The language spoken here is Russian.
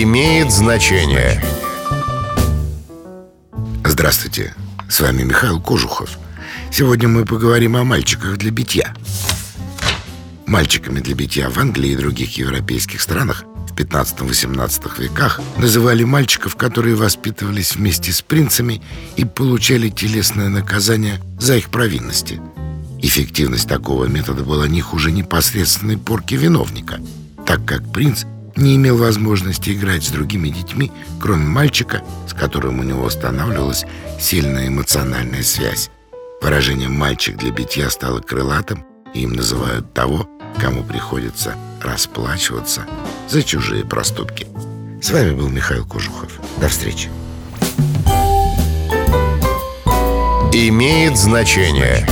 имеет значение. Здравствуйте, с вами Михаил Кожухов. Сегодня мы поговорим о мальчиках для битья. Мальчиками для битья в Англии и других европейских странах в 15-18 веках называли мальчиков, которые воспитывались вместе с принцами и получали телесное наказание за их провинности. Эффективность такого метода была не хуже непосредственной порки виновника, так как принц не имел возможности играть с другими детьми, кроме мальчика, с которым у него устанавливалась сильная эмоциональная связь. Выражение «мальчик для битья» стало крылатым, и им называют того, кому приходится расплачиваться за чужие проступки. С вами был Михаил Кожухов. До встречи. Имеет значение.